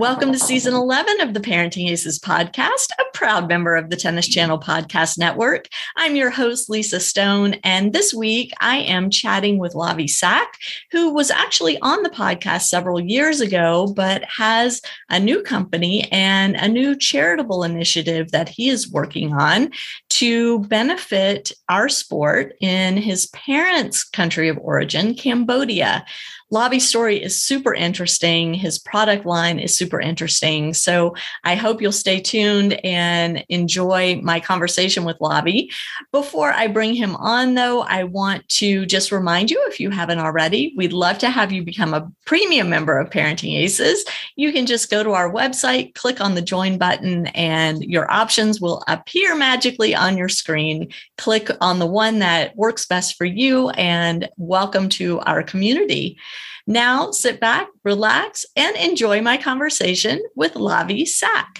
Welcome to season 11 of the Parenting Aces podcast, a proud member of the Tennis Channel Podcast Network. I'm your host, Lisa Stone, and this week I am chatting with Lavi Sack, who was actually on the podcast several years ago, but has a new company and a new charitable initiative that he is working on to benefit our sport in his parents' country of origin, Cambodia. Lavi's story is super interesting. His product line is super interesting. So I hope you'll stay tuned and enjoy my conversation with Lavi. Before I bring him on, though, I want to just remind you if you haven't already, we'd love to have you become a premium member of Parenting Aces. You can just go to our website, click on the join button, and your options will appear magically on your screen. Click on the one that works best for you, and welcome to our community. Now sit back, relax, and enjoy my conversation with Lavi Sack.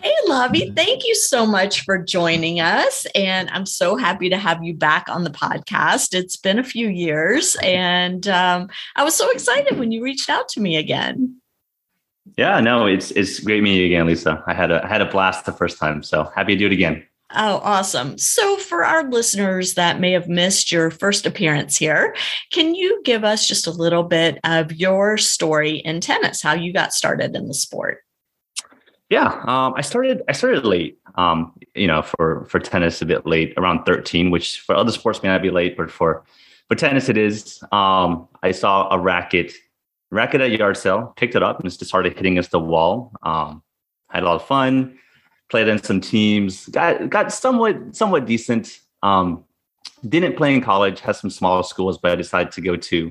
Hey, Lavi, thank you so much for joining us. And I'm so happy to have you back on the podcast. It's been a few years, and um, I was so excited when you reached out to me again. Yeah, no, it's it's great meeting you again, Lisa. I had a I had a blast the first time, so happy to do it again. Oh, awesome. So, for our listeners that may have missed your first appearance here, can you give us just a little bit of your story in tennis, how you got started in the sport? Yeah, um, I started. I started late. Um, you know, for for tennis, a bit late, around thirteen. Which for other sports may not be late, but for for tennis, it is. Um, I saw a racket, racket at yard sale, picked it up, and just started hitting against the wall. Um, had a lot of fun. Played in some teams. Got got somewhat somewhat decent. Um, didn't play in college. Had some smaller schools, but I decided to go to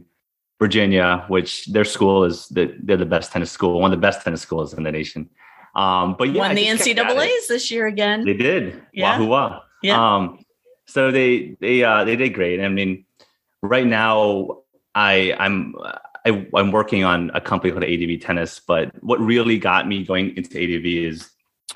Virginia, which their school is the, they're the best tennis school, one of the best tennis schools in the nation. Um, but yeah, won the NCAA's this year again. They did. Yeah. Wahoo wah. Yeah. Um, so they they uh, they did great. I mean, right now I I'm I, I'm working on a company called ADV Tennis. But what really got me going into ADV is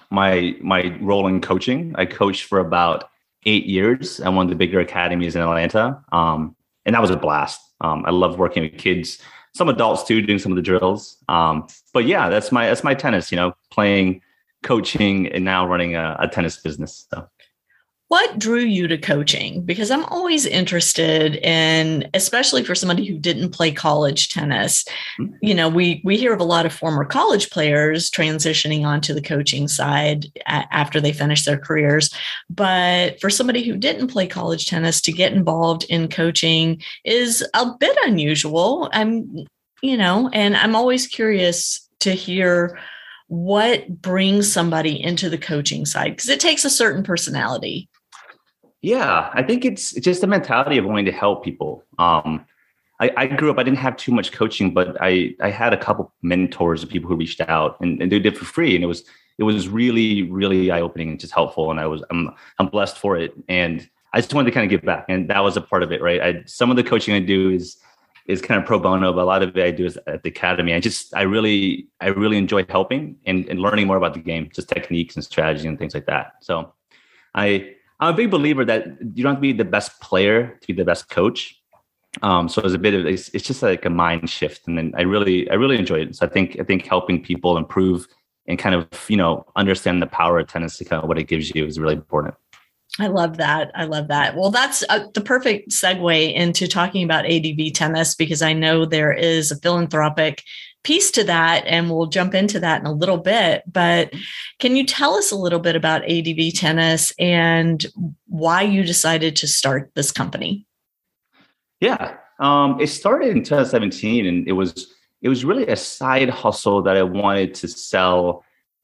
my my role in coaching. I coached for about eight years at one of the bigger academies in Atlanta, um, and that was a blast. Um, I love working with kids some adults too doing some of the drills. Um, but yeah, that's my that's my tennis. You know, playing, coaching, and now running a, a tennis business. So what drew you to coaching? Because i'm always interested in especially for somebody who didn't play college tennis. Mm-hmm. you know we we hear of a lot of former college players transitioning onto the coaching side after they finish their careers. But for somebody who didn't play college tennis to get involved in coaching is a bit unusual. I'm you know and i'm always curious to hear what brings somebody into the coaching side because it takes a certain personality yeah, I think it's just the mentality of wanting to help people. Um, I, I, grew up, I didn't have too much coaching, but I, I had a couple mentors of people who reached out and, and they did for free. And it was, it was really, really eye opening and just helpful. And I was, I'm, I'm blessed for it. And I just wanted to kind of give back. And that was a part of it, right? I, some of the coaching I do is, is kind of pro bono, but a lot of it I do is at the academy. I just, I really, I really enjoy helping and, and learning more about the game, just techniques and strategy and things like that. So I, I'm a big believer that you don't have to be the best player to be the best coach. Um, so it's a bit of it's, it's just like a mind shift, and then I really I really enjoy it. So I think I think helping people improve and kind of you know understand the power of tennis, to kind of what it gives you, is really important. I love that. I love that. Well, that's uh, the perfect segue into talking about ADV tennis because I know there is a philanthropic piece to that, and we'll jump into that in a little bit. But can you tell us a little bit about ADV tennis and why you decided to start this company? Yeah, um, it started in 2017, and it was it was really a side hustle that I wanted to sell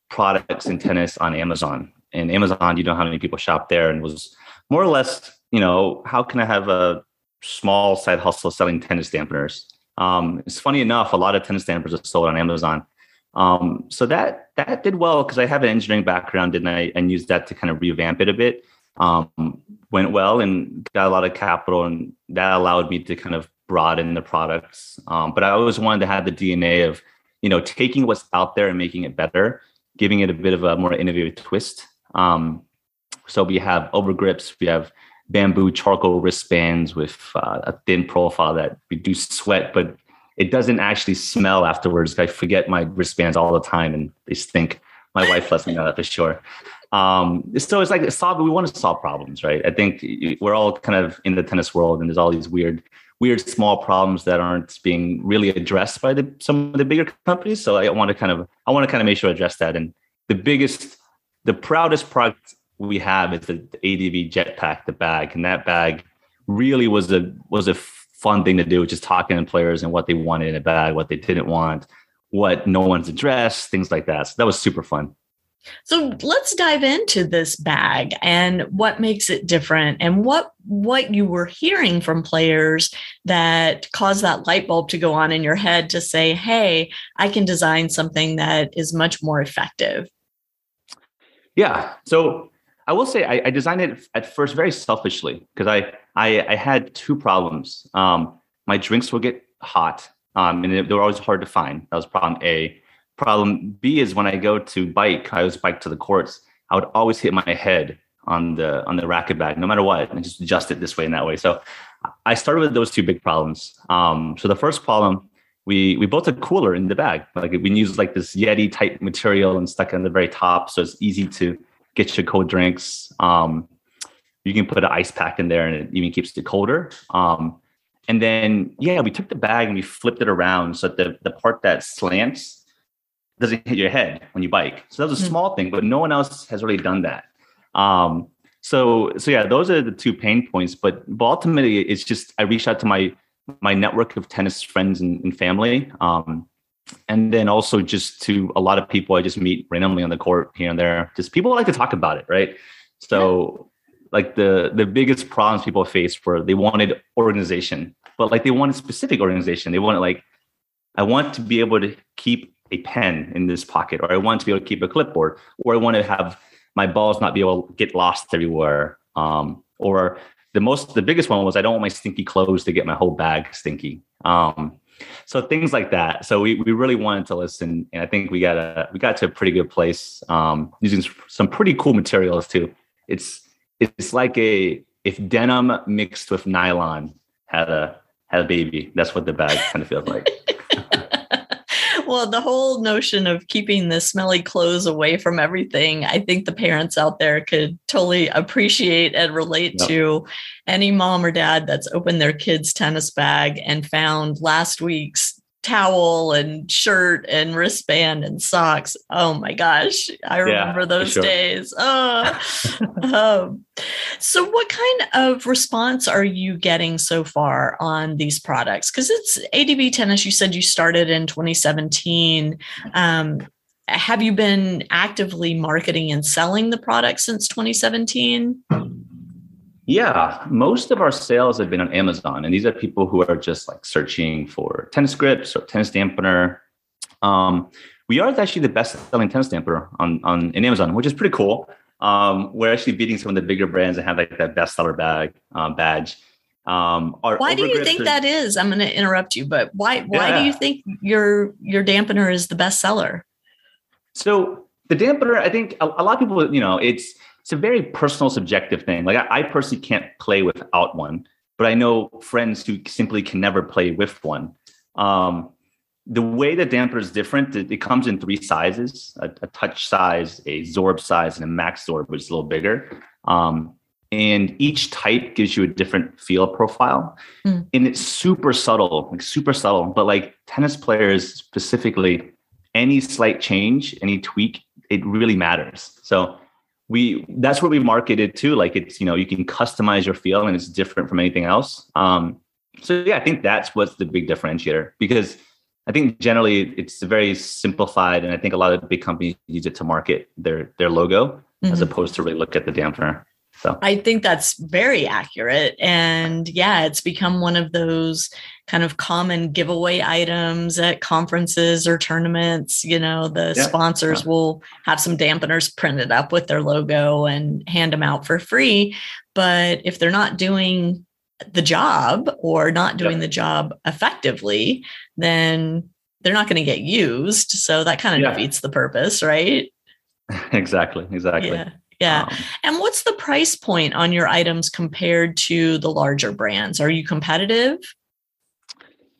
products in tennis on Amazon and Amazon, you know how many people shop there, and was more or less, you know, how can I have a small side hustle selling tennis dampeners? Um, it's funny enough, a lot of tennis dampers are sold on Amazon. Um, so that that did well because I have an engineering background and I and used that to kind of revamp it a bit. Um, went well and got a lot of capital, and that allowed me to kind of broaden the products. Um, but I always wanted to have the DNA of, you know, taking what's out there and making it better, giving it a bit of a more innovative twist. Um, so we have overgrips, we have bamboo charcoal wristbands with uh, a thin profile that reduce sweat, but it doesn't actually smell afterwards. I forget my wristbands all the time and they stink. My wife lets me know that for sure. Um, so it's like solve. We want to solve problems, right? I think we're all kind of in the tennis world, and there's all these weird, weird small problems that aren't being really addressed by the some of the bigger companies. So I want to kind of, I want to kind of make sure I address that. And the biggest the proudest product we have is the ADV Jetpack, the bag, and that bag really was a was a fun thing to do, just talking to players and what they wanted in a bag, what they didn't want, what no one's addressed, things like that. So that was super fun. So let's dive into this bag and what makes it different and what what you were hearing from players that caused that light bulb to go on in your head to say, "Hey, I can design something that is much more effective." Yeah. So I will say I, I designed it at first very selfishly because I, I, I had two problems. Um, my drinks would get hot, um, and they were always hard to find. That was problem A. Problem B is when I go to bike, I always bike to the courts. I would always hit my head on the on the racket bag, no matter what, and just adjust it this way and that way. So I started with those two big problems. Um, so the first problem we we built a cooler in the bag. Like we used like this Yeti type material and stuck it on the very top, so it's easy to get your cold drinks. Um, you can put an ice pack in there, and it even keeps it colder. Um, and then yeah, we took the bag and we flipped it around so that the the part that slants doesn't hit your head when you bike. So that was a mm-hmm. small thing, but no one else has really done that. Um, so so yeah, those are the two pain points. But, but ultimately, it's just I reached out to my my network of tennis friends and, and family. Um, and then also just to a lot of people I just meet randomly on the court here and there. Just people like to talk about it, right? So like the the biggest problems people faced were they wanted organization, but like they wanted specific organization. They wanted like, I want to be able to keep a pen in this pocket, or I want to be able to keep a clipboard, or I want to have my balls not be able to get lost everywhere. Um, or the most the biggest one was I don't want my stinky clothes to get my whole bag stinky. Um, so things like that. So we, we really wanted to listen, and I think we got a we got to a pretty good place um, using some pretty cool materials too. It's it's like a if denim mixed with nylon had a had a baby. That's what the bag kind of feels like. well, the whole notion of keeping the smelly clothes away from everything, I think the parents out there could totally appreciate and relate yep. to any mom or dad that's opened their kid's tennis bag and found last week's towel and shirt and wristband and socks. Oh my gosh, I remember yeah, those sure. days. Oh. um, so, what kind of response are you getting so far on these products? Because it's ADV Tennis. You said you started in 2017. Um, have you been actively marketing and selling the product since 2017? Yeah, most of our sales have been on Amazon, and these are people who are just like searching for tennis grips or tennis dampener. Um, we are actually the best-selling tennis dampener on on in Amazon, which is pretty cool. Um, we're actually beating some of the bigger brands and have like that bestseller bag um, badge. Um, why do you think are, that is? I'm going to interrupt you, but why why yeah. do you think your your dampener is the bestseller? So the dampener, I think a, a lot of people, you know, it's it's a very personal, subjective thing. Like I, I personally can't play without one, but I know friends who simply can never play with one. Um, the way the damper is different, it, it comes in three sizes: a, a, touch size, a Zorb size, and a max Zorb, which is a little bigger. Um, and each type gives you a different feel profile mm. and it's super subtle like super subtle but like tennis players specifically any slight change any tweak it really matters so we that's what we marketed too. Like it's you know you can customize your feel and it's different from anything else. Um so yeah i think that's what's the big differentiator because i think generally it's very simplified and i think a lot of big companies use it to market their their logo mm-hmm. as opposed to really look at the dampener so I think that's very accurate. And yeah, it's become one of those kind of common giveaway items at conferences or tournaments. You know, the yeah. sponsors yeah. will have some dampeners printed up with their logo and hand them out for free. But if they're not doing the job or not doing yeah. the job effectively, then they're not going to get used. So that kind of defeats the purpose, right? exactly. Exactly. Yeah. Um, and what's the price point on your items compared to the larger brands? Are you competitive?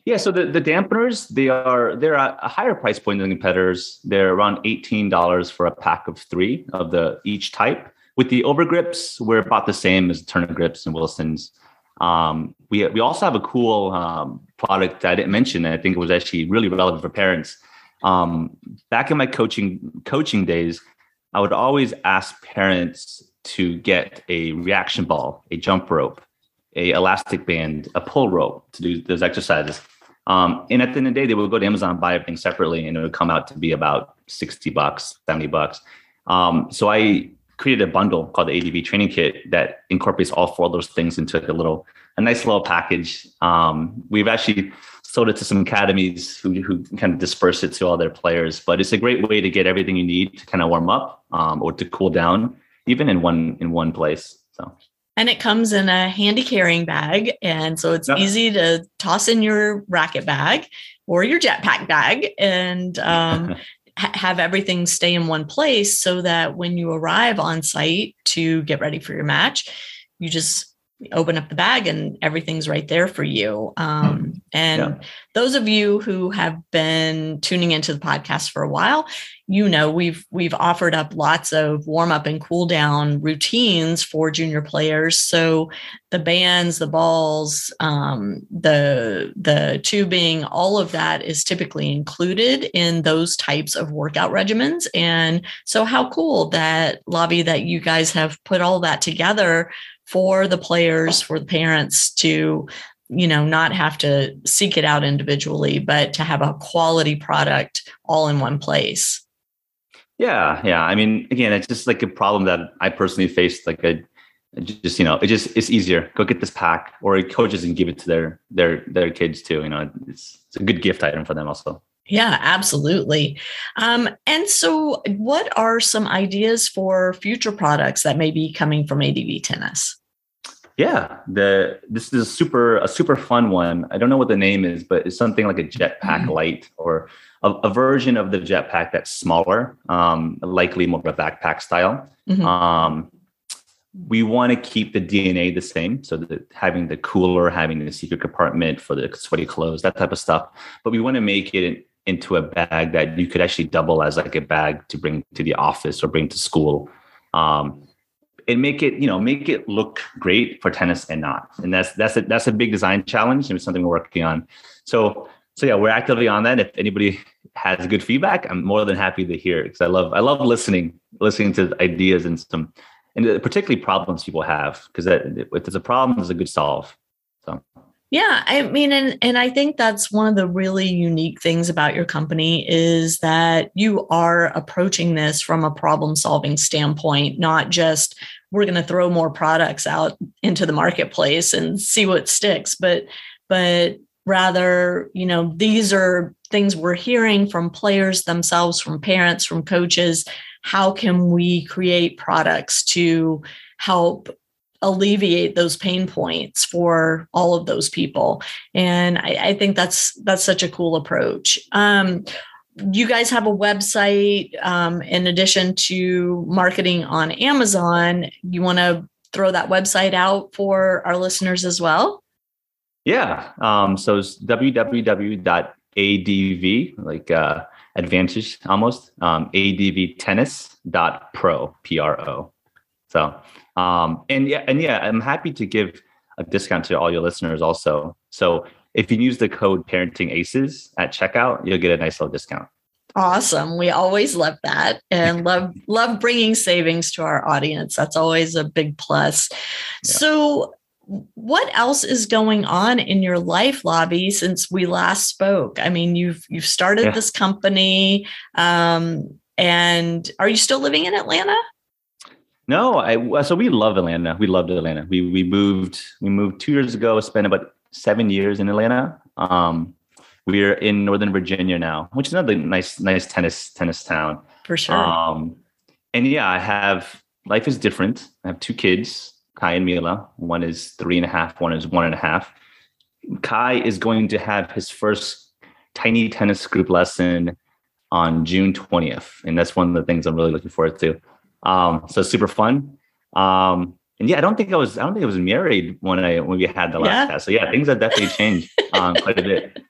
Yeah, so the, the dampeners, they are they're at a higher price point than competitors. They're around $18 for a pack of three of the each type. With the overgrips, we're about the same as Tourna Grips and Wilson's. Um, we we also have a cool um, product that I didn't mention. I think it was actually really relevant for parents. Um, back in my coaching coaching days, I would always ask parents to get a reaction ball, a jump rope, a elastic band, a pull rope to do those exercises. Um, and at the end of the day, they would go to Amazon, buy everything separately, and it would come out to be about 60 bucks, 70 bucks. Um, so I created a bundle called the ADV training kit that incorporates all four of those things into a little, a nice little package. Um, we've actually sold it to some academies who, who kind of disperse it to all their players. But it's a great way to get everything you need to kind of warm up um, or to cool down, even in one in one place. So. And it comes in a handy carrying bag, and so it's yep. easy to toss in your racket bag or your jetpack bag, and um, have everything stay in one place so that when you arrive on site to get ready for your match, you just open up the bag and everything's right there for you. Um, hmm. and yeah. those of you who have been tuning into the podcast for a while, you know we've we've offered up lots of warm up and cool down routines for junior players. So the bands, the balls, um, the the tubing, all of that is typically included in those types of workout regimens. And so, how cool that Lavi that you guys have put all that together for the players, for the parents to, you know, not have to seek it out individually, but to have a quality product all in one place. Yeah, yeah. I mean, again, it's just like a problem that I personally faced. Like, I just you know, it just it's easier. Go get this pack, or coaches and give it to their their their kids too. You know, it's it's a good gift item for them also. Yeah, absolutely. Um, and so, what are some ideas for future products that may be coming from ADV Tennis? Yeah, the this is a super a super fun one. I don't know what the name is, but it's something like a Jetpack mm-hmm. Light or a, a, version of the Jetpack that's smaller, um, likely more of a backpack style. Mm-hmm. Um, we want to keep the DNA the same, so that having the cooler, having the secret compartment for the sweaty clothes, that type of stuff. But we want to make it into a bag that you could actually double as like a bag to bring to the office or bring to school. Um, and make it you know make it look great for tennis and not. And that's that's a that's a big design challenge and it's something we're working on. So so yeah we're actively on that. If anybody has good feedback i'm more than happy to hear it because i love i love listening listening to ideas and some and particularly problems people have because if there's a problem there's a good solve so yeah, I mean, and and I think that's one of the really unique things about your company is that you are approaching this from a problem solving standpoint, not just we're going to throw more products out into the marketplace and see what sticks, but but rather, you know, these are things we're hearing from players themselves, from parents, from coaches. How can we create products to help alleviate those pain points for all of those people. And I, I, think that's that's such a cool approach. Um, you guys have a website um, in addition to marketing on amazon. You want to throw that website out for our listeners as well? Yeah um, so it's www.adv like uh, advantage almost um, advtennis.pro pro so Um, and yeah, and yeah, I'm happy to give a discount to all your listeners also. So if you use the code parenting aces at checkout, you'll get a nice little discount. Awesome. We always love that and love love bringing savings to our audience. That's always a big plus. Yeah. So what else is going on in your life Lavi since we last spoke i mean you've you've started yeah. this company um, and are you still living in atlanta no i so we love atlanta we loved atlanta we we moved we moved two years ago spent about seven years in atlanta um, we're in northern virginia now which is another nice nice tennis tennis town for sure um, and yeah i have life is different i have two kids Kai and Mila. One is three and a half, one is one and a half. Kai is going to have his first tiny tennis group lesson on June 20th. And that's one of the things I'm really looking forward to. Um, so super fun. Um, and yeah, I don't think I was, I don't think I was married when I, when we had the last yeah. test. So yeah, things have definitely changed um, quite a bit.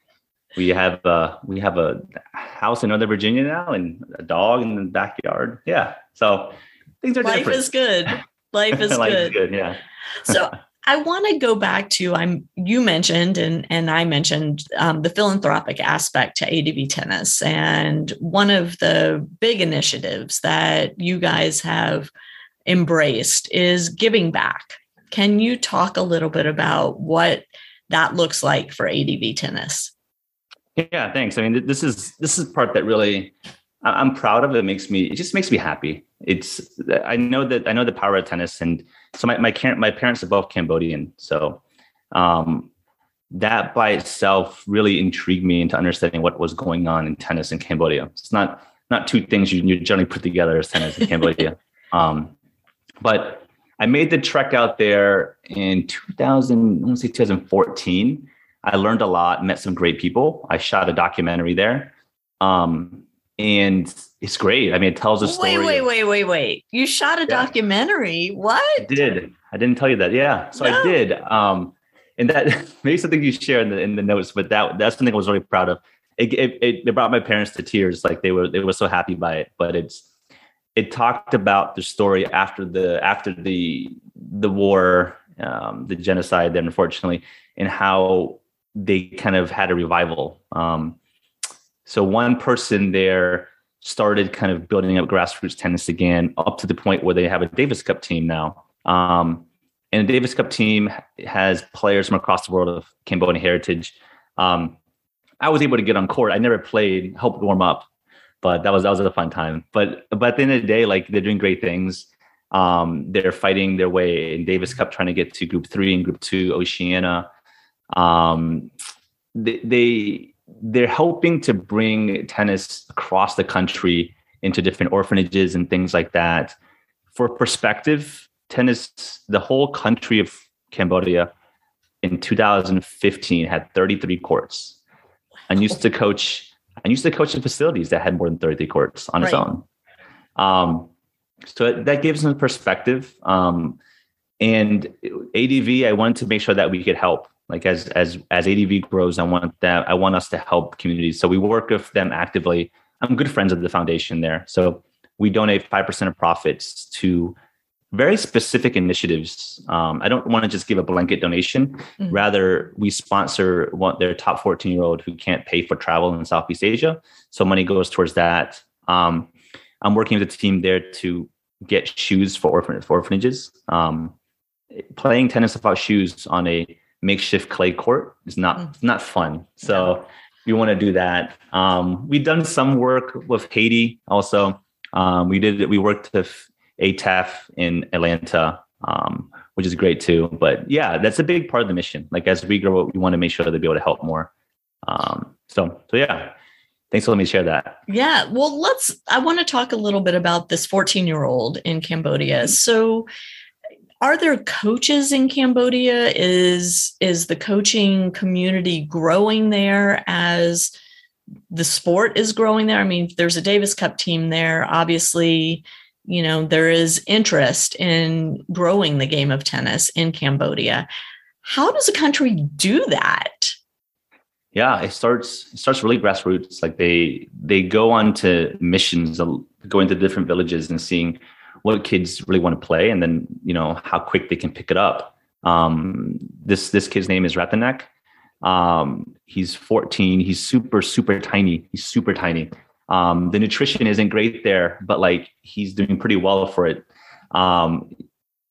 We have, uh, we have a house in Northern Virginia now and a dog in the backyard. Yeah. So things are Life different. is good. Life is Life good. Is good. Yeah. so I want to go back to I'm you mentioned and and I mentioned um, the philanthropic aspect to ADV tennis and one of the big initiatives that you guys have embraced is giving back. Can you talk a little bit about what that looks like for ADV tennis? Yeah, thanks. I mean, this is this is part that really I'm proud of. It makes me it just makes me happy it's I know that I know the power of tennis, and so my my my parents are both Cambodian, so um, that by itself really intrigued me into understanding what was going on in tennis in Cambodia. It's not not two things you, you generally put together as tennis in Cambodia, um, but I made the trek out there in 2000, I want to say 2014. I learned a lot, met some great people. I shot a documentary there. Um, and it's great. I mean, it tells a story. Wait, wait, wait, wait, wait. You shot a yeah. documentary. What? I did. I didn't tell you that. Yeah. So no. I did. Um, and that maybe something you share in the in the notes, but that that's something I was really proud of. It, it, it brought my parents to tears. Like they were they were so happy by it. But it's it talked about the story after the after the the war, um, the genocide, then unfortunately, and how they kind of had a revival. Um, so one person there started kind of building up grassroots tennis again, up to the point where they have a Davis Cup team now. Um, and the Davis Cup team has players from across the world of Cambodian heritage. Um, I was able to get on court. I never played, helped warm up, but that was that was a fun time. But but at the end of the day, like they're doing great things. Um, they're fighting their way in Davis Cup, trying to get to Group Three and Group Two, Oceania. Um, they, they they're helping to bring tennis across the country into different orphanages and things like that. For perspective, tennis, the whole country of Cambodia in 2015 had 33 courts. I used to coach. I used to coach in facilities that had more than 33 courts on its own. Um, so that gives them perspective. Um, and ADV, I wanted to make sure that we could help like as as as adv grows i want that i want us to help communities. So we work with them actively. I'm good friends of the foundation there. So we donate 5% of profits to very specific initiatives. Um, i don't want to just give a blanket donation. Mm-hmm. rather we sponsor one, their top 14 year old who can't pay for travel in southeast asia. So money goes towards that. Um, i'm working with a team there to get shoes for, orphan- for orphanages. Um, playing tennis without shoes on a makeshift clay court is not mm. not fun. So we want to do that. Um, we've done some work with Haiti also. Um, we did we worked with ATEF in Atlanta, um, which is great too. But yeah, that's a big part of the mission. Like as we grow, we want to make sure to be able to help more. Um, so so yeah. Thanks for letting me share that. Yeah. Well, let's, I want to talk a little bit about this 14 year old in Cambodia. So, are there coaches in cambodia? Is is the coaching community growing there as the sport is growing there? I mean there's a davis cup team there. Obviously you know there is interest in growing the game of tennis in cambodia. How does a country do that? Yeah it starts it starts really grassroots. Like they they go on to missions go into different villages and seeing what kids really want to play, and then you know how quick they can pick it up. Um, this this kid's name is Ratanak. Um, he's 14. He's super super tiny. He's super tiny. Um, the nutrition isn't great there, but like he's doing pretty well for it. Um,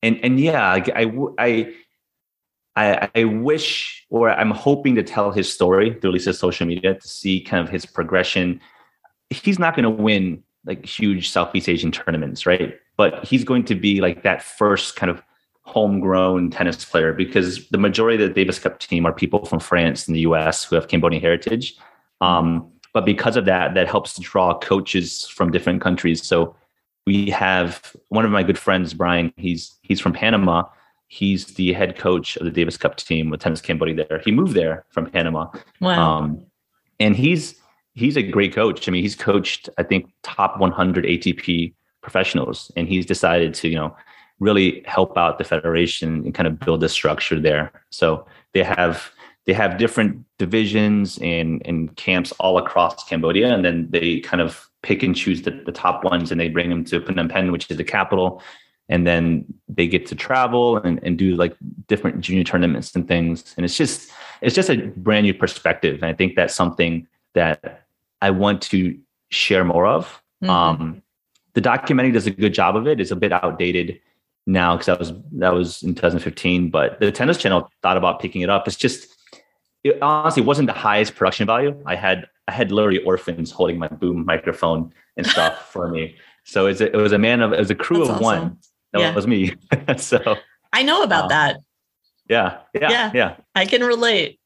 and and yeah, I, I I I wish or I'm hoping to tell his story through Lisa's social media to see kind of his progression. He's not going to win like huge Southeast Asian tournaments, right? But he's going to be like that first kind of homegrown tennis player because the majority of the Davis Cup team are people from France and the US who have Cambodian heritage. Um, but because of that, that helps to draw coaches from different countries. So we have one of my good friends, Brian. He's he's from Panama. He's the head coach of the Davis Cup team with Tennis Cambodia. There, he moved there from Panama. Wow. Um, and he's he's a great coach. I mean, he's coached I think top 100 ATP professionals, and he's decided to you know really help out the federation and kind of build a structure there. So they have they have different divisions and, and camps all across Cambodia, and then they kind of pick and choose the, the top ones and they bring them to Phnom Penh, which is the capital. And then they get to travel and, and do like different junior tournaments and things. And it's just it's just a brand new perspective. And I think that's something that I want to share more of. Mm-hmm. Um, the documentary does a good job of it. It's a bit outdated now because that was that was in 2015. But the tennis channel thought about picking it up. It's just it honestly wasn't the highest production value. I had I had literally orphans holding my boom microphone and stuff for me. So it's a, it was a man of it was a crew That's of awesome. one. That yeah. was me. so I know about um, that. Yeah, yeah, yeah, yeah. I can relate.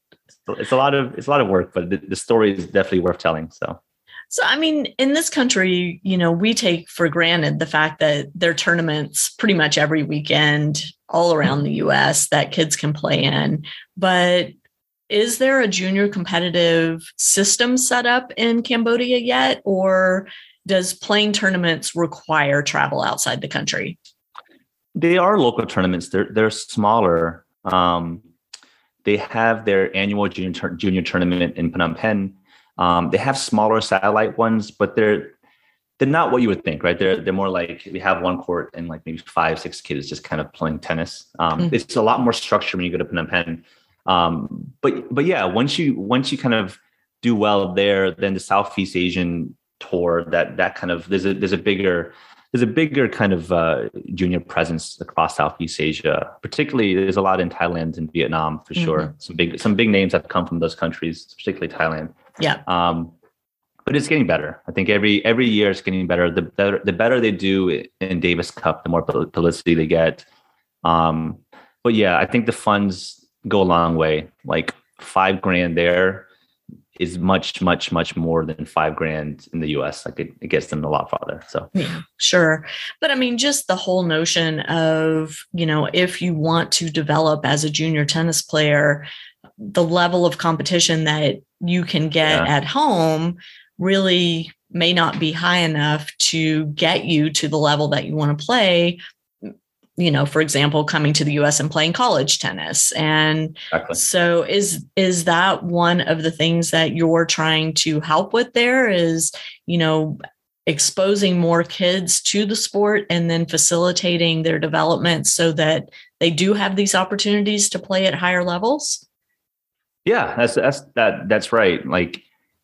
It's a lot of it's a lot of work, but the, the story is definitely worth telling. So. So, I mean, in this country, you know, we take for granted the fact that there are tournaments pretty much every weekend all around the US that kids can play in. But is there a junior competitive system set up in Cambodia yet, or does playing tournaments require travel outside the country? They are local tournaments. They're they're smaller. Um, they have their annual junior junior tournament in Phnom Penh. Um, they have smaller satellite ones, but they're they're not what you would think, right? They're they're more like we have one court and like maybe five six kids just kind of playing tennis. Um, mm-hmm. It's a lot more structured when you go to Phnom Penh. Um, but but yeah, once you once you kind of do well there, then the Southeast Asian tour that that kind of there's a there's a bigger there's a bigger kind of uh, junior presence across Southeast Asia. Particularly, there's a lot in Thailand and Vietnam for mm-hmm. sure. Some big some big names have come from those countries, particularly Thailand. Yeah. Um, but it's getting better. I think every every year it's getting better. The better the better they do in Davis Cup, the more publicity they get. Um, but yeah, I think the funds go a long way. Like five grand there is much, much, much more than five grand in the US. Like it, it gets them a lot farther. So, yeah, sure. But I mean, just the whole notion of, you know, if you want to develop as a junior tennis player, the level of competition that you can get yeah. at home really may not be high enough to get you to the level that you want to play you know for example coming to the US and playing college tennis. And exactly. so is is that one of the things that you're trying to help with there is you know exposing more kids to the sport and then facilitating their development so that they do have these opportunities to play at higher levels? Yeah that's that's that that's right. Like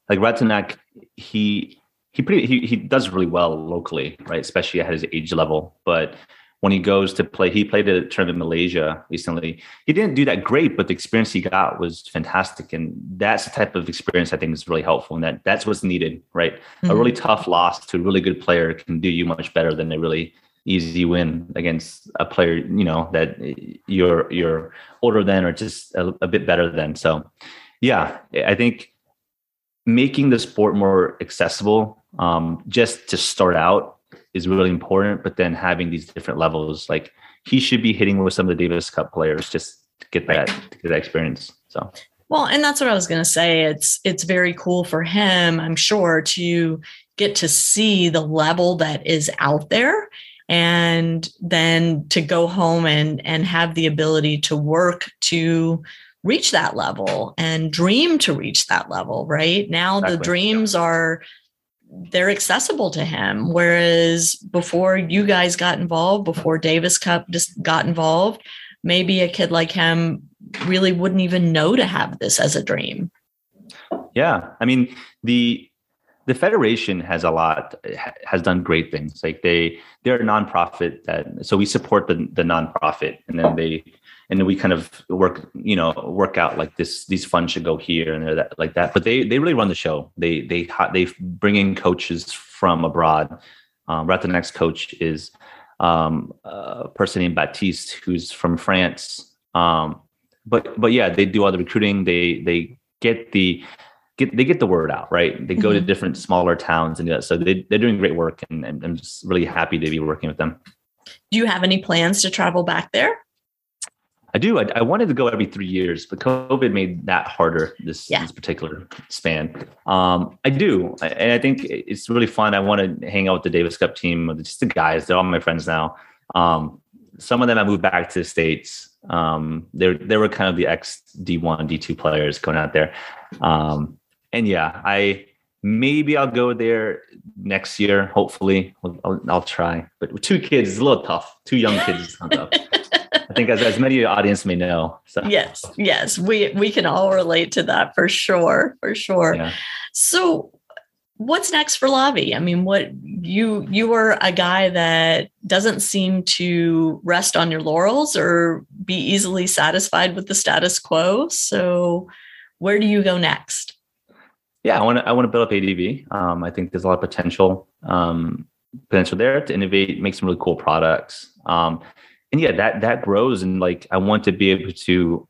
like Ratanak he he pretty he, he does really well locally right? Especially at his age level. But when he goes to play, he played a tournament in Malaysia recently. He didn't do that great, but the experience he got was fantastic. And that's the type of experience I think is really helpful. And that that's what's needed, right? Mm-hmm. A really tough loss to a really good player can do you much better than a really easy win against a player, you know, that you're you're older than or just a, a bit better than. So yeah, I think making the sport more accessible um, just to start out is really important. But then having these different levels, like he should be hitting with some of the Davis Cup players just to get that, to get that experience. So well, and that's what I was going to say. It's it's very cool for him, I'm sure, to get to see the level that is out there and then to go home and and have the ability to work to reach that level and dream to reach that level, right? Now exactly. the dreams are they're accessible to him. Whereas before you guys got involved, before Davis Cup just got involved, maybe a kid like him really wouldn't even know to have this as a dream. Yeah, I mean the the federation has a lot has done great things. Like they they're a nonprofit that so we support the the nonprofit, and then they and then we kind of work you know work out like this these funds should go here and that like that. But they they really run the show. They they they bring in coaches from abroad. Um, right, the next coach is um, a person named Baptiste who's from France. Um, but but yeah, they do all the recruiting. They they get the get they get the word out, right? They go mm-hmm. to different smaller towns and do that. So they they're doing great work, and, and I'm just really happy to be working with them. Do you have any plans to travel back there? I do. I, I, wanted to go every three years, but COVID made that harder this, yeah. this particular span. Um, I do, and I think it's really fun. I want to hang out with the Davis Cup team, with just the guys. They're all my friends now. Um, some of them I moved back to the states. Um, they they were kind of the ex D one D two players going out there, um, and yeah, I maybe I'll go there next year. Hopefully, I'll, I'll, I'll try. But with two kids, it's a little tough. Two young kids, it's tough. I think as, as many of your audience may know. So yes, yes, we we can all relate to that for sure, for sure. Yeah. So what's next for Lavi? I mean, what you you are a guy that doesn't seem to rest on your laurels or be easily satisfied with the status quo. So where do you go next? Yeah, I want to I want to build up ADV. Um, I think there's a lot of potential um, potential there to innovate, make some really cool products. Um, and yeah, that that grows and like I want to be able to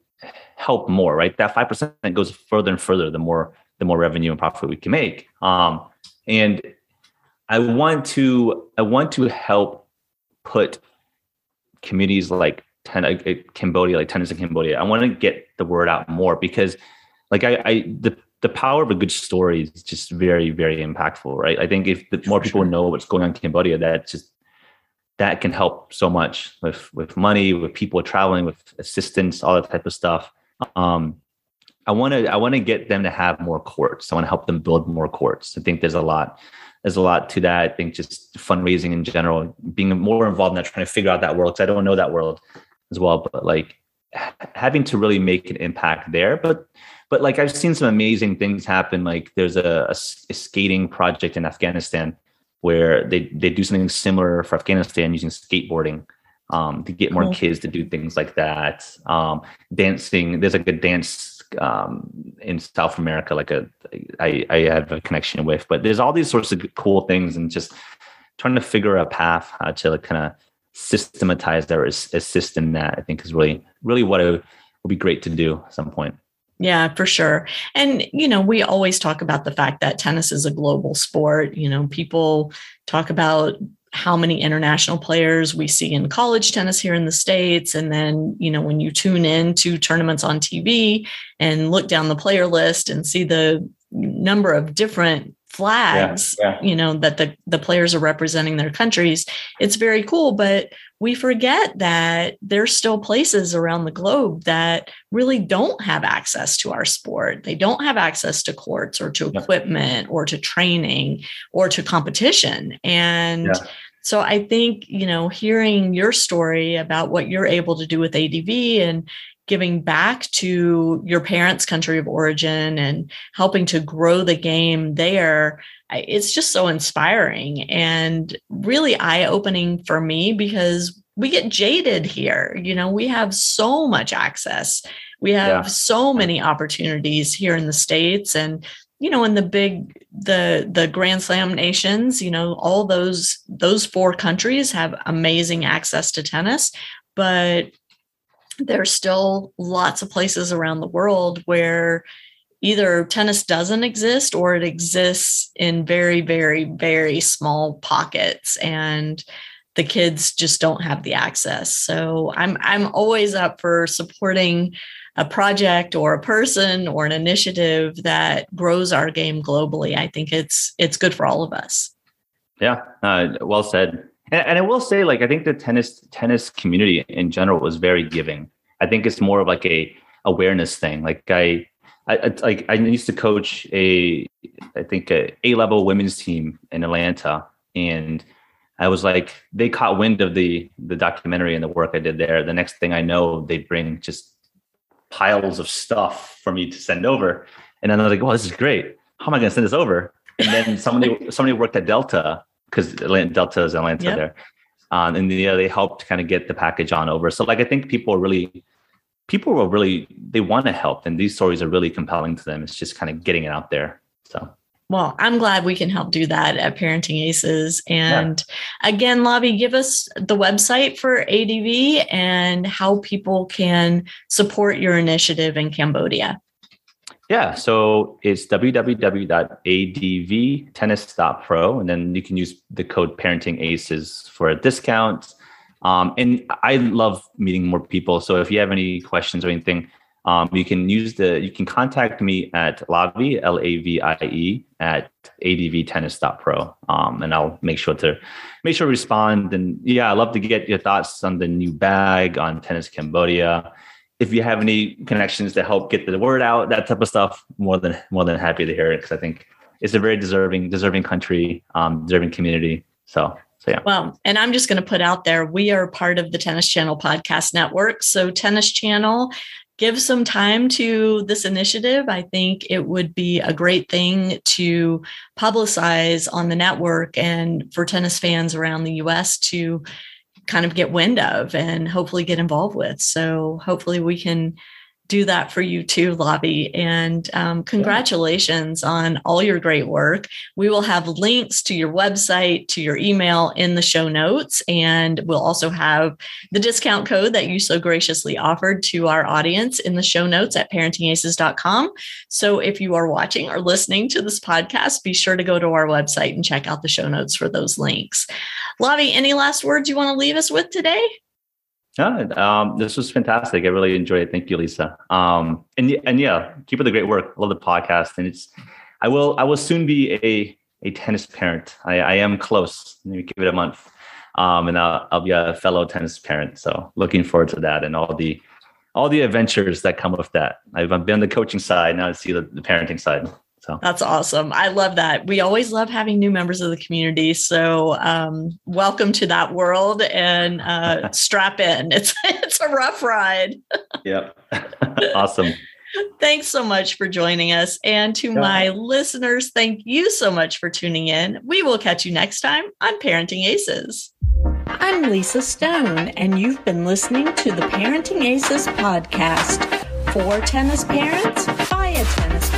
help more, right? That five percent goes further and further the more the more revenue and profit we can make. Um, and I want to I want to help put communities like ten, uh, Cambodia, like tennis in Cambodia. I want to get the word out more because, like I, I the the power of a good story is just very very impactful, right? I think if the more people know what's going on in Cambodia, that just that can help so much with with money, with people traveling, with assistance, all that type of stuff. Um, I want to I want to get them to have more courts. I want to help them build more courts. I think there's a lot there's a lot to that. I think just fundraising in general, being more involved in that, trying to figure out that world because I don't know that world as well. But like having to really make an impact there. But but like I've seen some amazing things happen. Like there's a, a, a skating project in Afghanistan where they they do something similar for Afghanistan using skateboarding um, to get more cool. kids to do things like that. Um, dancing, there's like a dance um, in South America, like a I, I have a connection with, but there's all these sorts of cool things and just trying to figure a path how to like kind of systematize or assist in that. I think is really really what it would be great to do at some point. Yeah, for sure. And, you know, we always talk about the fact that tennis is a global sport. You know, people talk about how many international players we see in college tennis here in the States. And then, you know, when you tune in to tournaments on TV and look down the player list and see the number of different flags yeah, yeah. you know that the the players are representing their countries it's very cool but we forget that there's still places around the globe that really don't have access to our sport they don't have access to courts or to equipment or to training or to competition and. So I think, you know, hearing your story about what you're able to do with ADV and giving back to your parents' country of origin and helping to grow the game there, it's just so inspiring and really eye opening for me because we get jaded here. You know, we have so much access. We have yeah. so many opportunities here in the States and you know in the big the the grand slam nations you know all those those four countries have amazing access to tennis but there's still lots of places around the world where either tennis doesn't exist or it exists in very very very small pockets and the kids just don't have the access. So i'm i'm always up for supporting a project or a person or an initiative that grows our game globally. I think it's it's good for all of us. Yeah uh, well said and, and I will say, like, I think the tennis tennis community in general was very giving. I think it's more of like a awareness thing. Like I I, I like I used to coach a I think a A level women's team in Atlanta, and I was like they caught wind of the the documentary and the work I did there. The next thing I know, they bring just piles of stuff for me to send over, and then I was like, "Well, this is great. How am I going to send this over?" And then somebody somebody worked at Delta because Atlanta Delta is Atlanta yep. there, um, and yeah, they helped kind of get the package on over. So like I think people are really people will really they want to help and these stories are really compelling to them it's just kind of getting it out there so well, I'm glad we can help do that at Parenting Aces. And yeah. again, Lavi, give us the website for ADV and how people can support your initiative in Cambodia. Yeah, so it's www.advtennis.pro, and then you can use the code Parenting Aces for a discount. Um, and I love meeting more people. So if you have any questions or anything, um, you can use the you can contact me at Lavie L A V I E at advtennis.pro, um, and I'll make sure to make sure to respond. And yeah, I love to get your thoughts on the new bag on Tennis Cambodia. If you have any connections to help get the word out, that type of stuff, more than more than happy to hear it because I think it's a very deserving deserving country, um, deserving community. So so yeah. Well, and I'm just going to put out there we are part of the Tennis Channel podcast network. So Tennis Channel give some time to this initiative. I think it would be a great thing to publicize on the network and for tennis fans around the US to kind of get wind of and hopefully get involved with. So hopefully we can do that for you too, Lavi. And um, congratulations yeah. on all your great work. We will have links to your website, to your email in the show notes. And we'll also have the discount code that you so graciously offered to our audience in the show notes at parentingaces.com. So if you are watching or listening to this podcast, be sure to go to our website and check out the show notes for those links. Lavi, any last words you want to leave us with today? Yeah, um, this was fantastic. I really enjoyed it. Thank you, Lisa. Um, and and yeah, keep up the great work. I love the podcast, and it's. I will. I will soon be a a tennis parent. I, I am close. Maybe give it a month, um, and I'll, I'll be a fellow tennis parent. So looking forward to that and all the all the adventures that come with that. I've been on the coaching side now. I see the, the parenting side. So that's awesome. I love that. We always love having new members of the community. So um, welcome to that world and uh, strap in. It's it's a rough ride. yep. awesome. Thanks so much for joining us. And to yeah. my listeners, thank you so much for tuning in. We will catch you next time on Parenting Aces. I'm Lisa Stone, and you've been listening to the Parenting Aces podcast for tennis parents by a tennis parent